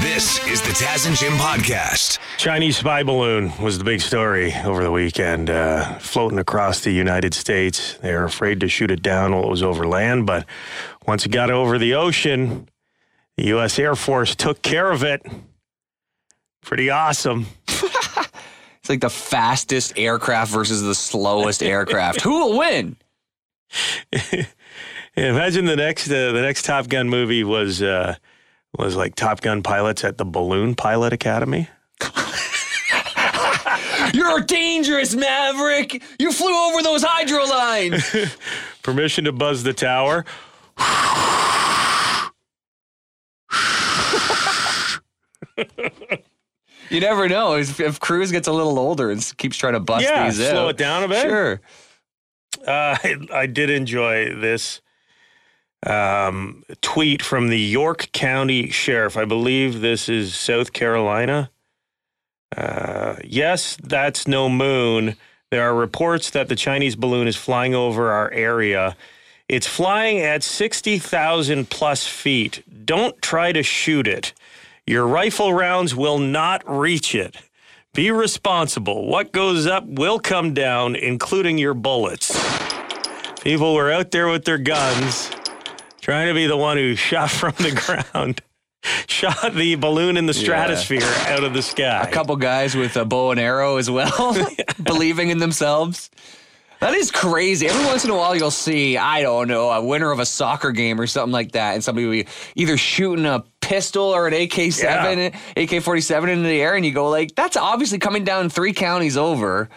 This is the Taz and Jim podcast. Chinese spy balloon was the big story over the weekend, uh, floating across the United States. They were afraid to shoot it down while it was over land, but once it got over the ocean, the U.S. Air Force took care of it. Pretty awesome. It's like the fastest aircraft versus the slowest aircraft. Who will win? Imagine the next uh, the next Top Gun movie was uh, was like Top Gun pilots at the Balloon Pilot Academy. You're dangerous, Maverick. You flew over those hydro lines. Permission to buzz the tower. You never know if, if Cruz gets a little older and keeps trying to bust Yeah, these slow out. Slow it down a bit. Sure. Uh, I, I did enjoy this um, tweet from the York County Sheriff. I believe this is South Carolina. Uh, yes, that's no moon. There are reports that the Chinese balloon is flying over our area. It's flying at 60,000 plus feet. Don't try to shoot it. Your rifle rounds will not reach it. Be responsible. What goes up will come down, including your bullets. People were out there with their guns, trying to be the one who shot from the ground, shot the balloon in the stratosphere out of the sky. A couple guys with a bow and arrow as well, believing in themselves. That is crazy. Every once in a while, you'll see, I don't know, a winner of a soccer game or something like that, and somebody will be either shooting a pistol or an AK 7, AK 47 into the air, and you go, like, that's obviously coming down three counties over.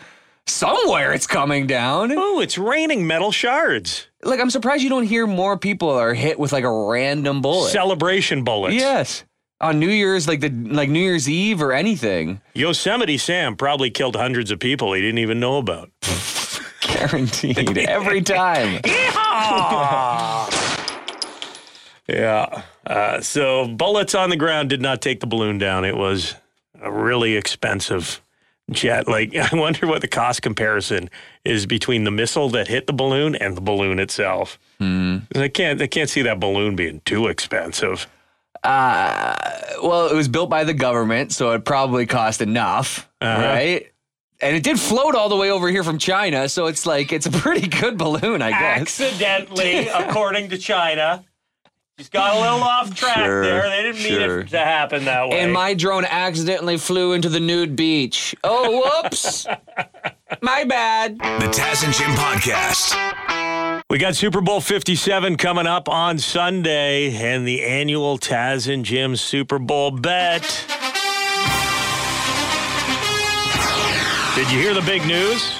Somewhere it's coming down. Oh, it's raining metal shards. Like, I'm surprised you don't hear more people are hit with like a random bullet. Celebration bullets. Yes. On New Year's, like the like New Year's Eve or anything. Yosemite Sam probably killed hundreds of people he didn't even know about. Guaranteed. Every time. Yeah. Uh, so bullets on the ground did not take the balloon down. It was a really expensive jet. Like I wonder what the cost comparison is between the missile that hit the balloon and the balloon itself. Mm. I can't. I can't see that balloon being too expensive. Uh, well, it was built by the government, so it probably cost enough, Uh-huh. right? And it did float all the way over here from China, so it's like it's a pretty good balloon, I guess. Accidentally, according to China, just got a little off track Sure, there. They didn't mean it to happen that way. And my drone accidentally flew into the nude beach. Oh, whoops. My bad. The Taz and Jim podcast. We got Super Bowl 57 coming up on Sunday and the annual Taz and Jim Super Bowl bet. Did you hear the big news?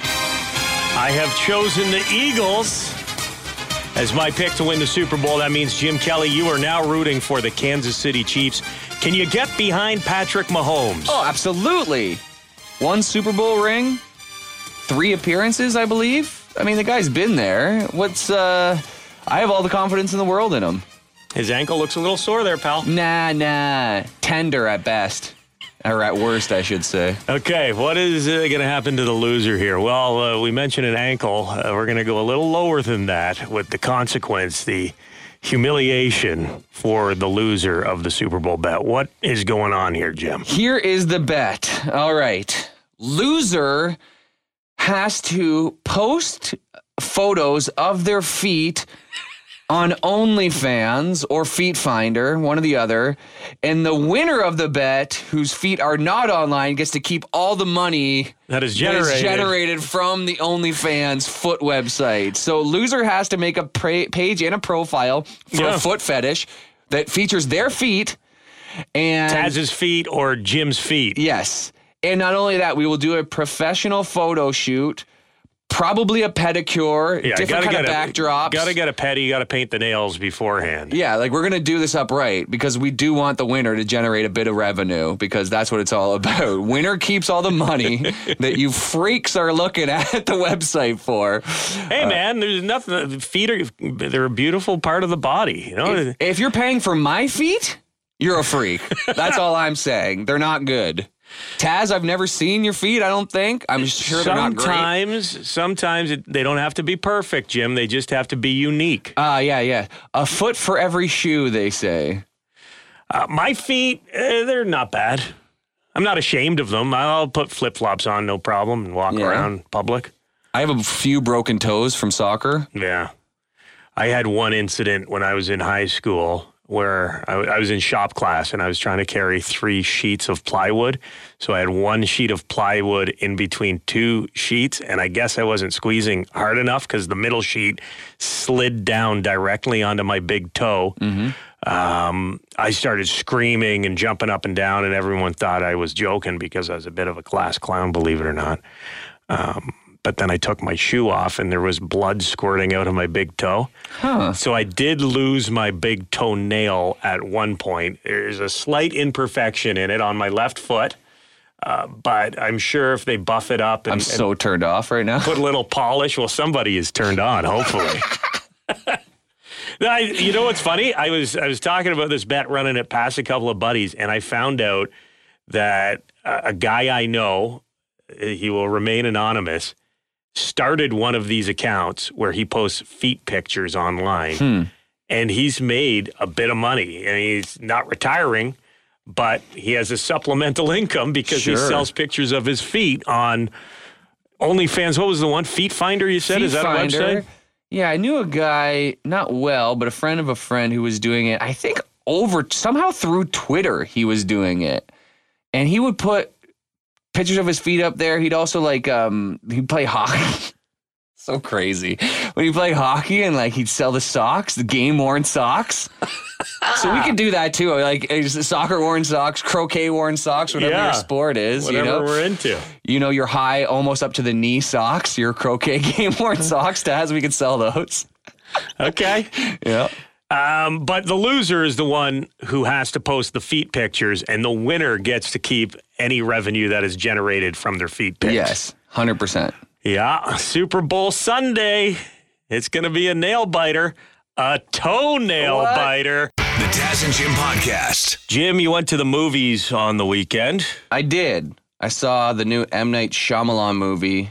I have chosen the Eagles as my pick to win the Super Bowl. That means, Jim Kelly, you are now rooting for the Kansas City Chiefs. Can you get behind Patrick Mahomes? Oh, absolutely. One Super Bowl ring, three appearances, I believe. I mean, the guy's been there. What's uh I have all the confidence in the world in him. His ankle looks a little sore there, pal. Nah, nah. Tender at best. Or at worst, I should say. Okay, what is uh, going to happen to the loser here? Well, uh, we mentioned an ankle. Uh, we're going to go a little lower than that with the consequence, the humiliation for the loser of the Super Bowl bet. What is going on here, Jim? Here is the bet. All right. Loser has to post photos of their feet on OnlyFans or Feet Finder, one or the other. And the winner of the bet, whose feet are not online, gets to keep all the money That is that is generated. generated from the OnlyFans foot website. So loser has to make a pra- page and a profile for Yeah. a foot fetish that features their feet and Taz's feet or Jim's feet. Yes. And not only that, we will do a professional photo shoot, probably a pedicure, different kind of backdrops. Got to get a petty. Got to paint the nails beforehand. yeah, like we're gonna do this upright because we do want the winner to generate a bit of revenue because that's what it's all about. winner keeps all the money that you freaks are looking at the website for. Hey, uh, man, there's nothing. Feet are they're a beautiful part of the body. You know. If, if you're paying for my feet, you're a freak. That's all I'm saying. They're not good. Taz, I've never seen your feet. I don't think. I'm sure they're not great. sometimes, sometimes it, they don't have to be perfect, Jim. They just have to be unique. Ah, yeah, yeah. A foot for every shoe, they say. Uh, my feet, uh, they're not bad. I'm not ashamed of them. I'll put flip flops on, no problem, and walk Yeah. around public. I have a few broken toes from soccer. Yeah. I had one incident when I was in high school where I, I was in shop class and I was trying to carry three sheets of plywood. So I had one sheet of plywood in between two sheets. And I guess I wasn't squeezing hard enough because the middle sheet slid down directly onto my big toe. Um, I started screaming and jumping up and down, and everyone thought I was joking because I was a bit of a class clown, believe it or not. Um, but then I took my shoe off and there was blood squirting out of my big toe. Huh. So I did lose my big toenail at one point. There's a slight imperfection in it on my left foot. Uh, but I'm sure if they buff it up and, I'm and so turned off right now. put a little polish, well, somebody is turned on, hopefully. I, you know what's funny? I was I was talking about this bet running it past a couple of buddies, and I found out that a, a guy I know, he will remain anonymous, started one of these accounts where he posts feet pictures online, Hmm. and he's made a bit of money, and he's not retiring. But he has a supplemental income because he sells pictures of his feet on OnlyFans. What was the one? Feet Finder, you said? Is that a Feet website? Finder. Yeah, I knew a guy, not well, but a friend of a friend who was doing it. I think over somehow through Twitter, he was doing it. And he would put pictures of his feet up there. He'd also like um he'd play hockey. so crazy. When he play hockey and like he'd sell the socks, the game worn socks. so we could do that too. Like soccer worn socks, croquet worn socks, whatever Yeah. your sport is. Whatever you know, we're into. you know, your high almost up to the knee socks, your croquet game worn socks, Taz, we could sell those. Okay. Yeah. Um, but the loser is the one who has to post the feet pictures, and the winner gets to keep any revenue that is generated from their feet pics. Yes, 100%. Yeah. Super Bowl Sunday. It's going to be a nail biter, a toenail What? biter. The Taz and Jim Podcast. Jim, you went to the movies on the weekend. I did. I saw the new M. Night Shyamalan movie,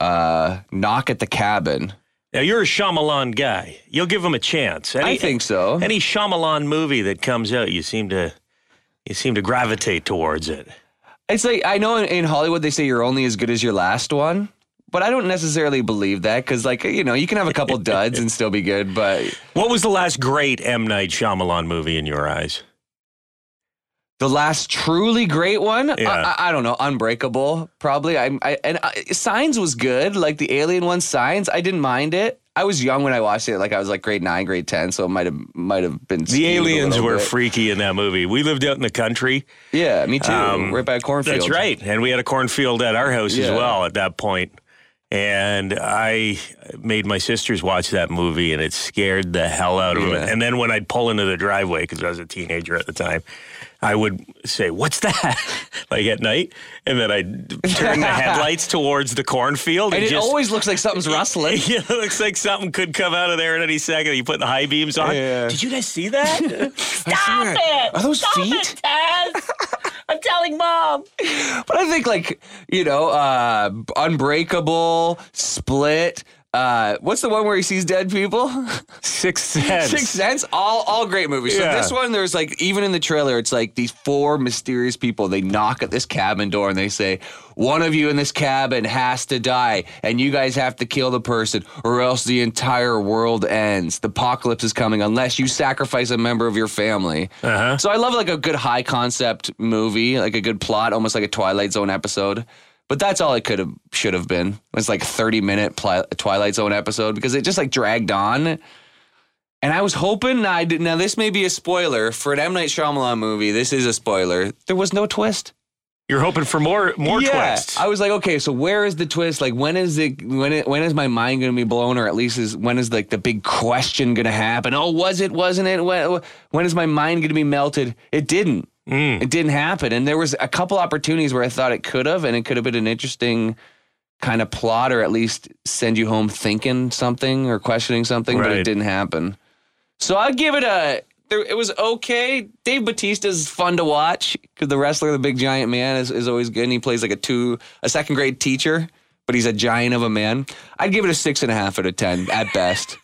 uh, Knock at the Cabin. Now, you're a Shyamalan guy. You'll give him a chance. Any, I think so. any Shyamalan movie that comes out, you seem to you seem to gravitate towards it. It's like, I know in, in Hollywood they say you're only as good as your last one, but I don't necessarily believe that because, like, you know, you can have a couple duds and still be good, but What was the last great M Night Shyamalan movie in your eyes? The last truly great one, Yeah. I, I, I don't know, Unbreakable, probably. I, I and I, Signs was good, like the Alien one. Signs, I didn't mind it. I was young when I watched it, like I was like grade nine, grade ten, so it might have might have been. The aliens were bit. freaky in that movie. We lived out in the country. Yeah, me too. Um, right by a cornfield. That's right. And we had a cornfield at our house as well at that point. And I made my sisters watch that movie, and it scared the hell out of them. And then when I'd pull into the driveway, because I was a teenager at the time, I would say, "What's that?" like at night, and then I'd turn the headlights towards the cornfield, And it just, always looks like something's rustling. Yeah, it looks like something could come out of there at any second. You put the high beams on. Yeah. Did you guys see that? Stop it! Are those feet? I'm telling mom. But I think like you know, uh, Unbreakable, Split. Uh, what's the one where he sees dead people? Six Sense. Six Sense, all all great movies. So this one, there's like even in the trailer, it's like these four mysterious people. They knock at this cabin door and they say, "One of you in this cabin has to die, and you guys have to kill the person, or else the entire world ends. The apocalypse is coming unless you sacrifice a member of your family." Uh-huh. So I love like a good high concept movie, like a good plot, almost like a Twilight Zone episode. But that's all it could have should have been. It was like a 30 minute pli- Twilight Zone episode because it just like dragged on. And I was hoping I did, now this may be a spoiler for an M Night Shyamalan movie. This is a spoiler. There was no twist. You're hoping for more more yeah. twists. I was like, okay, so where is the twist? Like, when is it? When it, when is my mind going to be blown, or at least is when is like the big question going to happen? Oh, was it? Wasn't it? When, when is my mind going to be melted? It didn't. Mm. It didn't happen, and there was a couple opportunities where I thought it could have, and it could have been an interesting kind of plot, or at least send you home thinking something or questioning something, but it didn't happen. So I'd give it a. It was okay. Dave Batista's fun to watch because the wrestler, the big giant man, is, is always good. And he plays like a two, a second grade teacher, but he's a giant of a man. I'd give it a six and a half out of ten at best.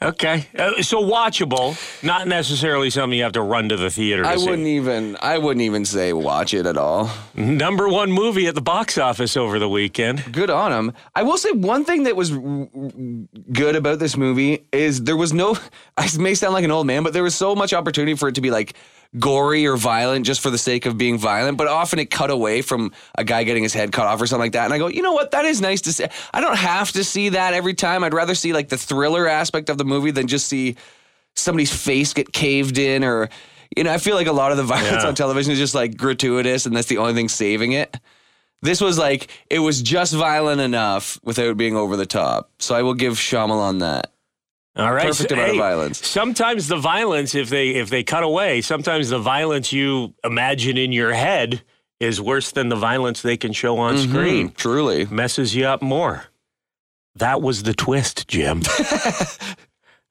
Okay, uh, so watchable, not necessarily something you have to run to the theater to I see. wouldn't even. I wouldn't even say watch it at all. Number one movie at the box office over the weekend. Good on him. I will say one thing that was good about this movie is there was no. I may sound like an old man, but there was so much opportunity for it to be like gory or violent just for the sake of being violent. But often it cut away from a guy getting his head cut off or something like that. And I go, you know what? That is nice to see. I don't have to see that every time. I'd rather see like the thriller aspect of the movie than just see somebody's face get caved in or. You know, I feel like a lot of the violence Yeah. on television is just like gratuitous, and that's the only thing saving it. This was like it was just violent enough without being over the top. So I will give Shyamalan that. All right, Perfect amount of violence. Sometimes the violence, if they if they cut away, sometimes the violence you imagine in your head is worse than the violence they can show on screen. Mm, truly. Messes you up more. That was the twist, Jim.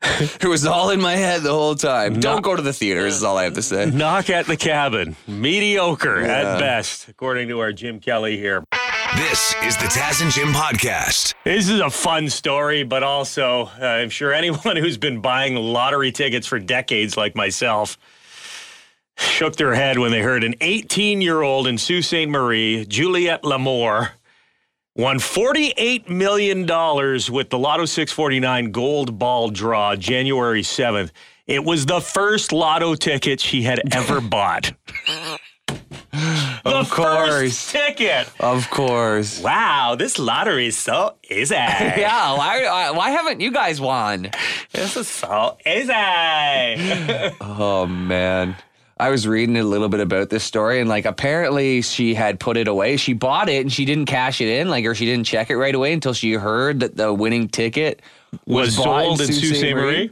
It was all in my head the whole time. No. Don't go to the theaters is all I have to say. Knock at the cabin. Mediocre Yeah. at best, according to our Jim Kelly here. This is the Taz and Jim podcast. This is a fun story, but also, uh, I'm sure anyone who's been buying lottery tickets for decades, like myself, shook their head when they heard an 18 year old in Sault Ste. Marie, Juliette Lamour, won $48 million with the Lotto 649 gold ball draw January 7th. It was the first lotto ticket she had ever bought. the Of course. first ticket. Of course. Wow, this lottery is so easy. Yeah, why, why haven't you guys won? This is so easy. Oh man. I was reading a little bit about this story and like apparently she had put it away. She bought it and she didn't cash it in, like or she didn't check it right away until she heard that the winning ticket was, was sold in Sault Ste. Marie.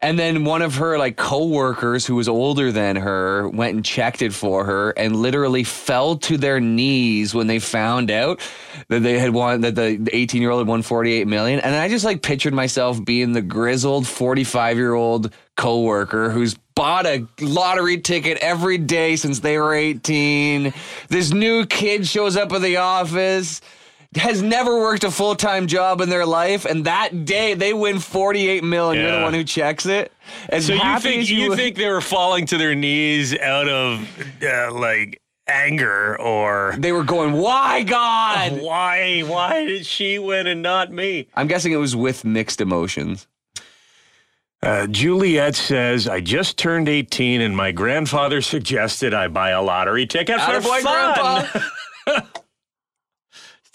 And then one of her like coworkers who was older than her went and checked it for her and literally fell to their knees when they found out that they had won that the 18 year old had won 48 million. And I just like pictured myself being the grizzled 45 year old coworker who's bought a lottery ticket every day since they were 18. This new kid shows up at the office has never worked a full time job in their life, and that day they win forty eight mil, and you're the one who checks it. As So you think you would- think they were falling to their knees out of uh, like anger or they were going, "Why God?" why why did she win and not me? I'm guessing it was with mixed emotions. Uh, Juliette says, I just turned 18 and my grandfather suggested I buy a lottery ticket for Attaboy, fun.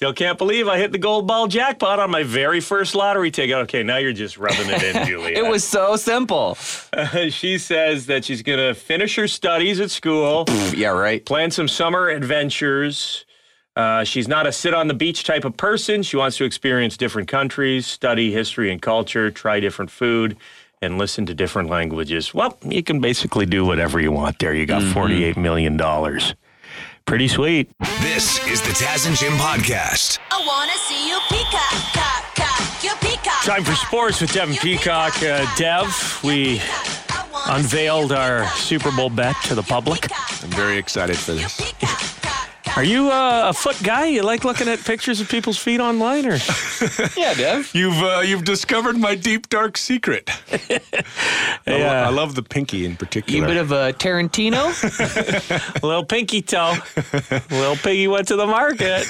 Still can't believe I hit the gold ball jackpot on my very first lottery ticket. Okay, now you're just rubbing it in, Juliette. It was so simple. Uh, she says that she's going to finish her studies at school, yeah, right. plan some summer adventures. Uh, she's not a sit on the beach type of person. She wants to experience different countries, study history and culture, try different food, and listen to different languages. Well, you can basically do whatever you want there. You got $48 million. Pretty sweet. This is the Taz and Jim podcast. I wanna see you peacock, cock, cock, your peacock. Time for sports with Devin Peacock. Uh, Dev, we unveiled our Super Bowl bet to the public. I'm very excited for this. Are you uh, a foot guy? You like looking at pictures of people's feet online, or Yeah, Dev. You've uh, you've discovered my deep dark secret. I, lo- Yeah. I love the pinky in particular. You particular. bit of a Tarantino? little pinky toe? little piggy went to the market.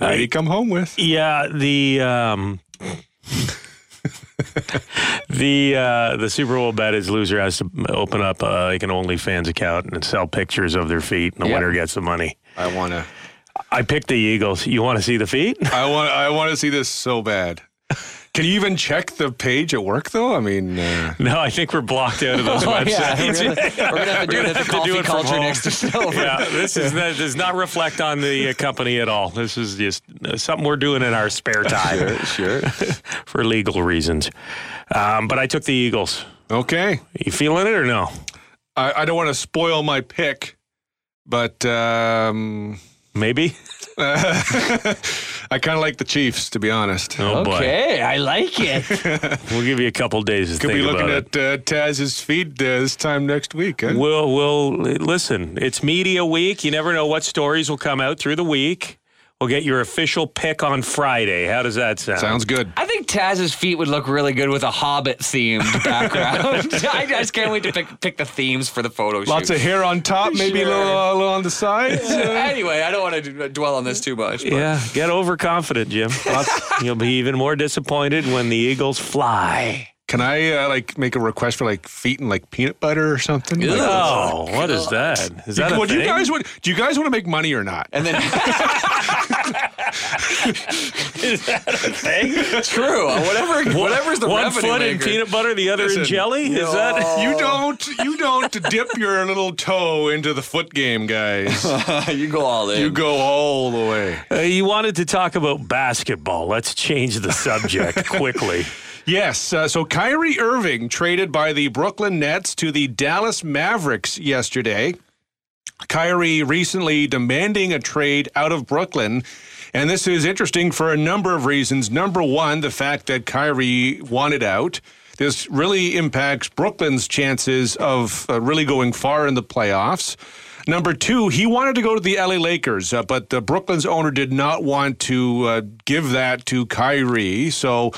what do you come home with? Yeah, the um, the uh, the Super Bowl bet is loser has to open up uh, like an OnlyFans account and sell pictures of their feet, and the Yeah. winner gets the money. I wanna I picked the Eagles. You want to see the feet? I want I want to see this so bad. Can you even check the page at work though? I mean, uh, No, I think we're blocked out of those Oh, websites. yeah, we're gonna, we're gonna have to do it at the coffee do it culture home. next to Silver. yeah, this is that does not reflect on the uh, company at all. This is just uh, something we're doing in our spare time Sure. for legal reasons. Um, but I took the Eagles. okay. You feeling it or no? I, I don't want to spoil my pick, but um, Maybe. I kind of like the Chiefs to be honest. Oh Okay, I like it. we'll give you a couple days to Could think be looking about it. at uh, Taz's feed uh, this time next week. Huh? We'll, we'll listen. It's media week. You never know what stories will come out through the week. We'll get your official pick on Friday. How does that sound? Sounds good. I think Taz's feet would look really good with a Hobbit themed background. I just can't wait to pick pick the themes for the photo shoot. Lots of hair on top, maybe a Sure. little, a little on the sides. anyway, I don't want to dwell on this too much. But. Yeah, get overconfident, Jim. You'll be even more disappointed when the Eagles fly. Can I uh, like make a request for like feet and like peanut butter or something? Like, Oh, what is that? Is that a Well, do you guys want? Do you guys want to make money or not? And then is that a thing? true, whatever, whatever's the One revenue foot in peanut butter, the other in Listen, jelly. Is that? You don't. You don't dip your little toe into the foot game, guys. you go all in. You go all the way. Uh, you wanted to talk about basketball. Let's change the subject quickly. Yes. Uh, so Kyrie Irving traded by the Brooklyn Nets to the Dallas Mavericks yesterday. Kyrie recently demanding a trade out of Brooklyn. And this is interesting for a number of reasons. Number one, the fact that Kyrie wanted out. This really impacts Brooklyn's chances of uh, really going far in the playoffs. Number two, he wanted to go to the LA Lakers, uh, but the Brooklyn's owner did not want to uh, give that to Kyrie. So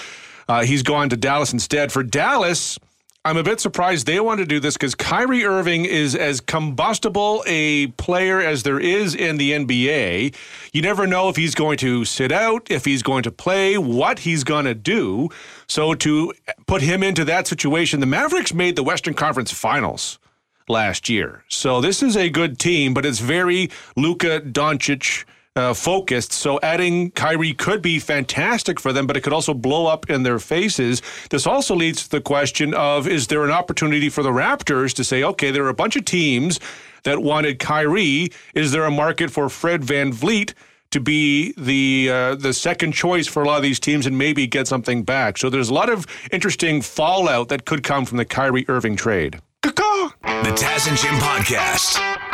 uh, he's gone to Dallas instead. For Dallas, I'm a bit surprised they want to do this because Kyrie Irving is as combustible a player as there is in the NBA. You never know if he's going to sit out, if he's going to play, what he's going to do. So to put him into that situation, the Mavericks made the Western Conference Finals last year. So this is a good team, but it's very Luka Doncic uh, focused. So adding Kyrie could be fantastic for them, but it could also blow up in their faces. This also leads to the question of is there an opportunity for the Raptors to say, okay, there are a bunch of teams that wanted Kyrie. Is there a market for Fred VanVleet? To be the uh, the second choice for a lot of these teams and maybe get something back. So there's a lot of interesting fallout that could come from the Kyrie Irving trade. Caw-caw. The Taz and Jim Podcast.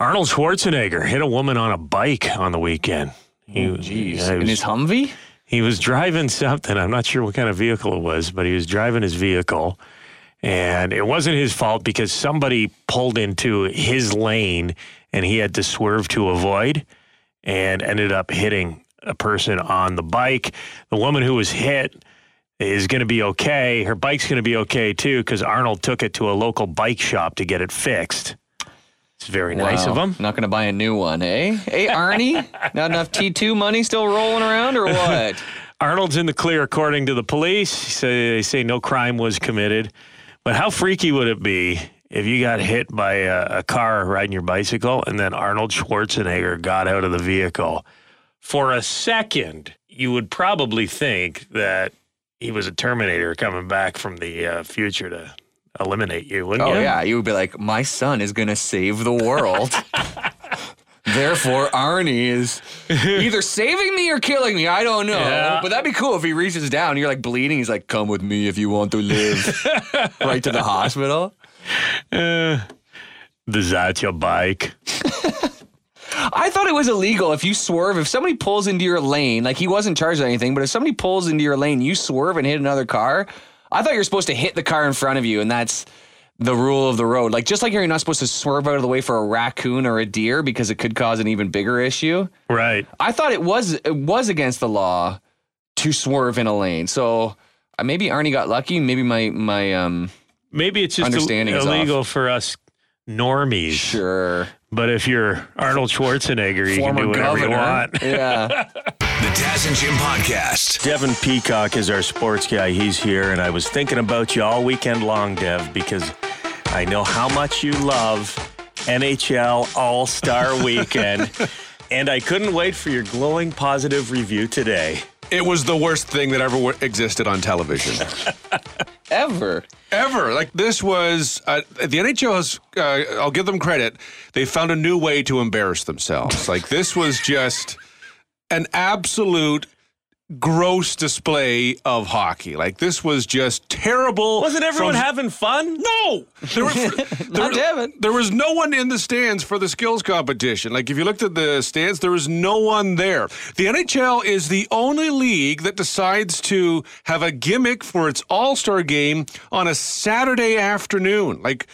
Arnold Schwarzenegger hit a woman on a bike on the weekend. He, oh, Jeez, yeah, he in his Humvee. He was driving something. I'm not sure what kind of vehicle it was, but he was driving his vehicle. And it wasn't his fault because somebody pulled into his lane and he had to swerve to avoid and ended up hitting a person on the bike. The woman who was hit is going to be okay. Her bike's going to be okay too because Arnold took it to a local bike shop to get it fixed. It's very nice of them. Not going to buy a new one, eh? Hey, Arnie, not enough T2 money still rolling around, or what? Arnold's in the clear, according to the police. Say, they say no crime was committed. But how freaky would it be if you got hit by a, a car riding your bicycle and then Arnold Schwarzenegger got out of the vehicle? For a second, you would probably think that he was a Terminator coming back from the uh, future to eliminate you, wouldn't Oh you? yeah, you would be like, my son is going to save the world. Therefore, Arnie is either saving me or killing me. I don't know. Yeah. But that'd be cool if he reaches down, you're like bleeding. He's like, come with me if you want to live. right to the hospital. Uh, is that your bike? I thought it was illegal if you swerve. If somebody pulls into your lane, like he wasn't charged with anything, but if somebody pulls into your lane, you swerve and hit another car. I thought you're supposed to hit the car in front of you, and that's the rule of the road. Like just like you're not supposed to swerve out of the way for a raccoon or a deer because it could cause an even bigger issue. Right. I thought it was it was against the law to swerve in a lane. So uh, maybe Arnie got lucky. Maybe my my um Maybe it's just Understanding is illegal for us normies. sure But if you're Arnold Schwarzenegger, you can do whatever governor. you want. Yeah. The Taz and Jim Podcast. Devin Peacock is our sports guy. He's here, and I was thinking about you all weekend long, Dev, because I know how much you love NHL All Star Weekend, and I couldn't wait for your glowing positive review today. It was the worst thing that ever existed on television. Ever. ever. Like this was uh, the NHL has. Uh, I'll give them credit. They found a new way to embarrass themselves. Like this was just an absolute gross display of hockey. Like this was just terrible. Wasn't everyone from- having fun? No, there, were, there, there was no one in the stands for the skills competition. Like if you looked at the stands, there was no one there. The NHL is the only league that decides to have a gimmick for its All Star game on a Saturday afternoon. Like.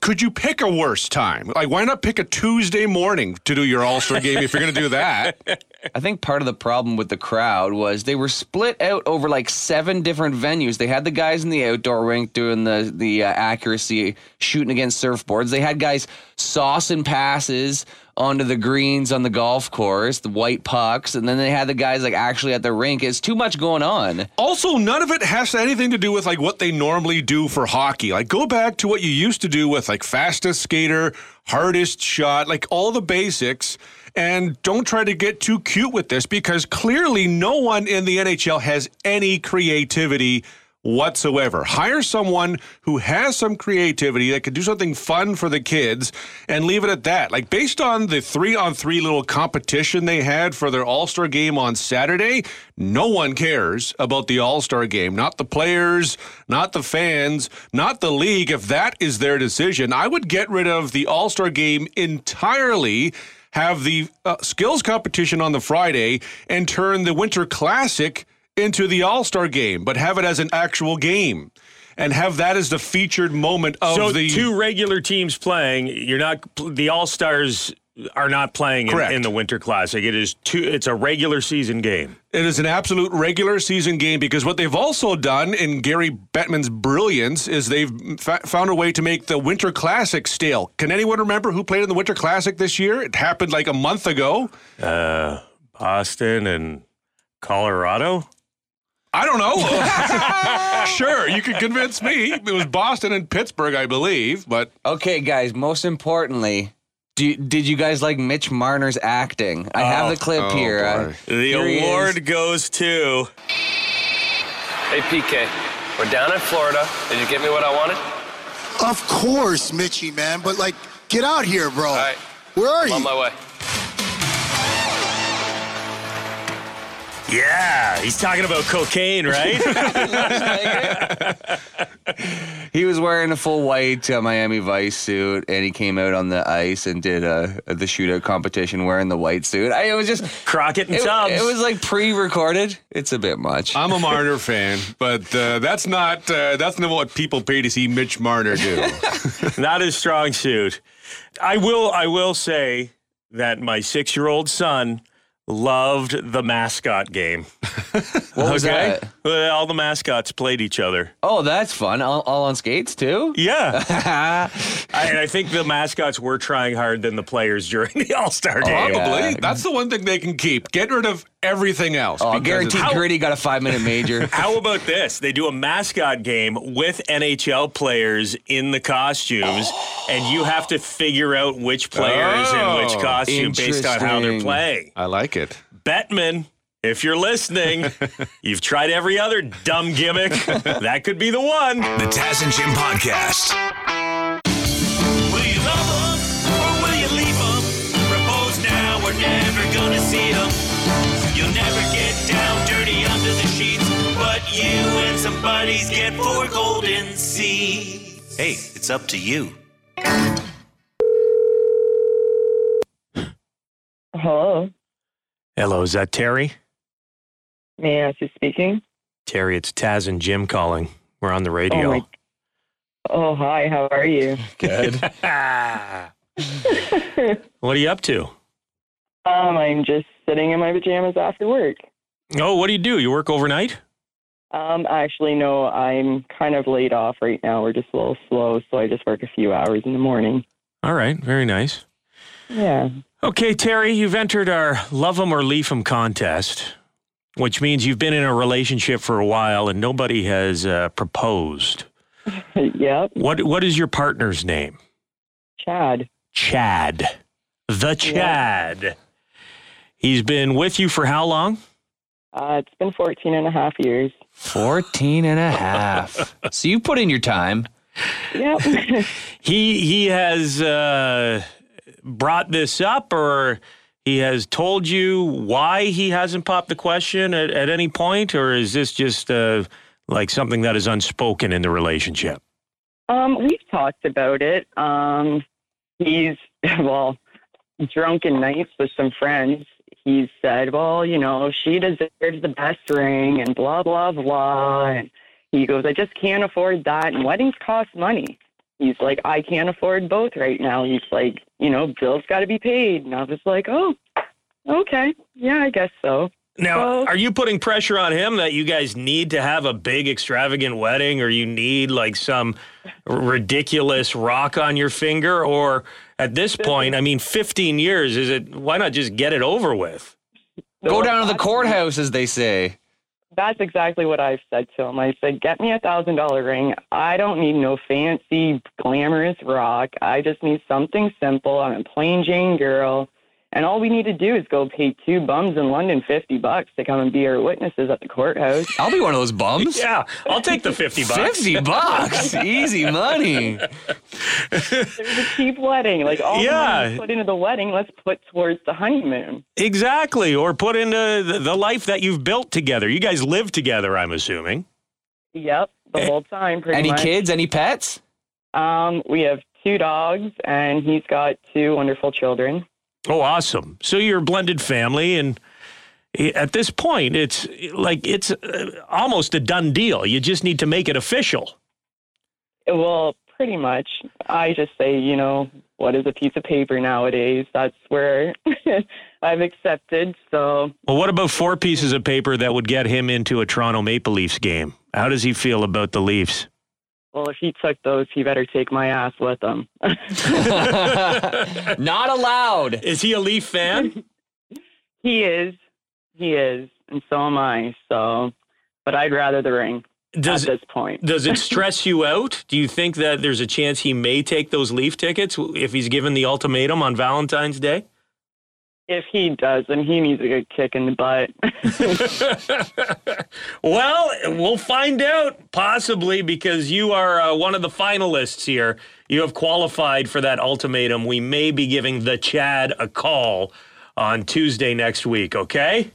Could you pick a worse time? Like, why not pick a Tuesday morning to do your All Star game if you're going to do that? I think part of the problem with the crowd was they were split out over like seven different venues. They had the guys in the outdoor rink doing the the uh, accuracy shooting against surfboards. They had guys saucing passes onto the greens on the golf course, the white pucks, and then they had the guys like actually at the rink. It's too much going on. Also, none of it has anything to do with like what they normally do for hockey. Like go back to what you used to do with like fastest skater, hardest shot, like all the basics. And don't try to get too cute with this because clearly no one in the NHL has any creativity whatsoever. Hire someone who has some creativity that can do something fun for the kids and leave it at that. Like based on the 3 on 3 little competition they had for their All-Star game on Saturday, no one cares about the All-Star game. Not the players, not the fans, not the league. If that is their decision, I would get rid of the All-Star game entirely have the uh, skills competition on the Friday and turn the Winter Classic into the All Star game, but have it as an actual game. And have that as the featured moment of so the two regular teams playing. You're not the All Stars are not playing in, in the Winter Classic. It is two. It's a regular season game. It is an absolute regular season game because what they've also done in Gary Bettman's brilliance is they've fa- found a way to make the Winter Classic stale. Can anyone remember who played in the Winter Classic this year? It happened like a month ago. Uh, Boston and Colorado. I don't know. sure, you could convince me. It was Boston and Pittsburgh, I believe, but Okay, guys. Most importantly, do you, did you guys like Mitch Marner's acting? I have the clip oh, here. boy. Uh, The here he is. award goes to. Hey, PK, we're down in Florida. Did you get me what I wanted? Of course, Mitchie, man. But like, get out here, bro. All right. Where are I'm you? on my way. Yeah, he's talking about cocaine, right? He was wearing a full white uh, Miami Vice suit, and he came out on the ice and did uh, the shootout competition wearing the white suit. I, it was just Crockett and it, Tubbs. it was like pre-recorded. It's a bit much. I'm a Marner fan. But uh, that's not uh, that's not what people pay to see Mitch Marner do. not his strong suit. I will. I will say that my six-year-old son loved the mascot game. what was that? Well, all the mascots played each other. Oh, that's fun. All, all on skates too. Yeah, I, and I think the mascots were trying hard than the players during the All Star oh, game. Probably. Yeah. That's the one thing they can keep. Get rid of everything else. Oh, because guaranteed it's- Gritty got a five-minute major. How about this? They do a mascot game with NHL players in the costumes, and you have to figure out which players in which Oh, costume based on how they're playing. I like it. Bettman, if you're listening, you've tried every other dumb gimmick. that could be the one. The Taz and Jim Podcast. Will you love 'em or will you leave 'em? Propose now, we're never gonna see 'em. You'll never get down dirty under the sheets, but you and some buddies get four golden seeds. Hey, it's up to you. Hello. Hello, is that Terry? May I ask who's speaking? Terry, it's Taz and Jim calling. We're on the radio. Oh, my- oh, hi. How are you? Good. what are you up to? Um, I'm just sitting in my pajamas after work. Oh, what do you do? You work overnight? Um, actually, no, I'm kind of laid off right now. We're just a little slow, so I just work a few hours in the morning. All right, very nice. Yeah. Okay, Terry, you've entered our Love 'em or Leave 'em contest, which means you've been in a relationship for a while and nobody has uh, proposed. yep. What What is your partner's name? Chad. Chad. The Chad. He's been with you for how long? Uh, it's been 14 and a half years. 14 and a half. so you put in your time. Yep. He he has uh, brought this up, or he has told you why he hasn't popped the question at, at any point, or is this just uh, like something that is unspoken in the relationship? um, we've talked about it. Um, he's, well, drunken nights with some friends. He said, well, you know, she deserves the best ring and blah, blah, blah. And he goes, I just can't afford that. And weddings cost money. He's like, I can't afford both right now. He's like, you know, bills got to be paid. And I was like, oh, Okay. Yeah, I guess so. Now, Well- are you putting pressure on him that you guys need to have a big extravagant wedding or you need like some ridiculous rock on your finger or at this point, I mean 15 years is it why not just get it over with? Go down to the courthouse, as they say. That's exactly what I've said to him. I said, get me a thousand dollar ring. I don't need no fancy, glamorous rock. I just need something simple. I'm a plain Jane girl. And all we need to do is go pay two bums in London 50 bucks to come and be our witnesses at the courthouse. I'll be one of those bums. Yeah, I'll take the 50 bucks. 50 bucks. Easy money. There's a cheap wedding. Like all the Yeah. money put into the wedding, let's put towards the honeymoon. Exactly, or put into the, the life that you've built together. You guys live together, I'm assuming. Yep, the whole time pretty Any much. kids? Any pets? Um, we have two dogs, and he's got two wonderful children. Oh, awesome. So you're a blended family and at this point it's like it's uh, almost a done deal. You just need to make it official. Well, pretty much. I just say, you know, what is a piece of paper nowadays? That's where I've accepted. So, Well, what about four pieces of paper that would get him into a Toronto Maple Leafs game? How does he feel about the Leafs? Well, if he took those, he better take my ass with him. Not allowed. Is he a Leaf fan? he is. He is. And so am I. So, but I'd rather the ring Does at this point. does it stress you out? Do you think that there's a chance he may take those Leaf tickets if he's given the ultimatum on Valentine's Day? If he does, then he needs a good kick in the butt. well, we'll find out possibly because you are uh, one of the finalists here. You have qualified for that ultimatum. We may be giving the Chad a call on Tuesday next week, okay?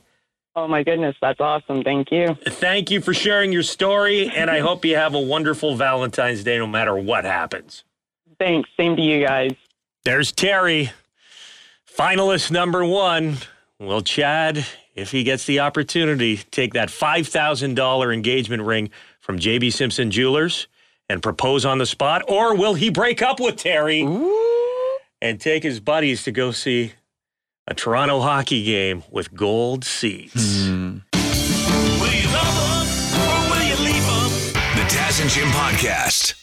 oh my goodness, that's awesome. Thank you. Thank you for sharing your story, and I hope you have a wonderful Valentine's Day no matter what happens. Thanks. Same to you guys. There's Terry, finalist number one. Will Chad, if he gets the opportunity, take that $5,000 engagement ring from JB Simpson Jewelers and propose on the spot? Or will he break up with Terry and take his buddies to go see a Toronto hockey game with gold seats? Hmm. Will you love 'em or will you leave 'em? The Taz and Jim Podcast.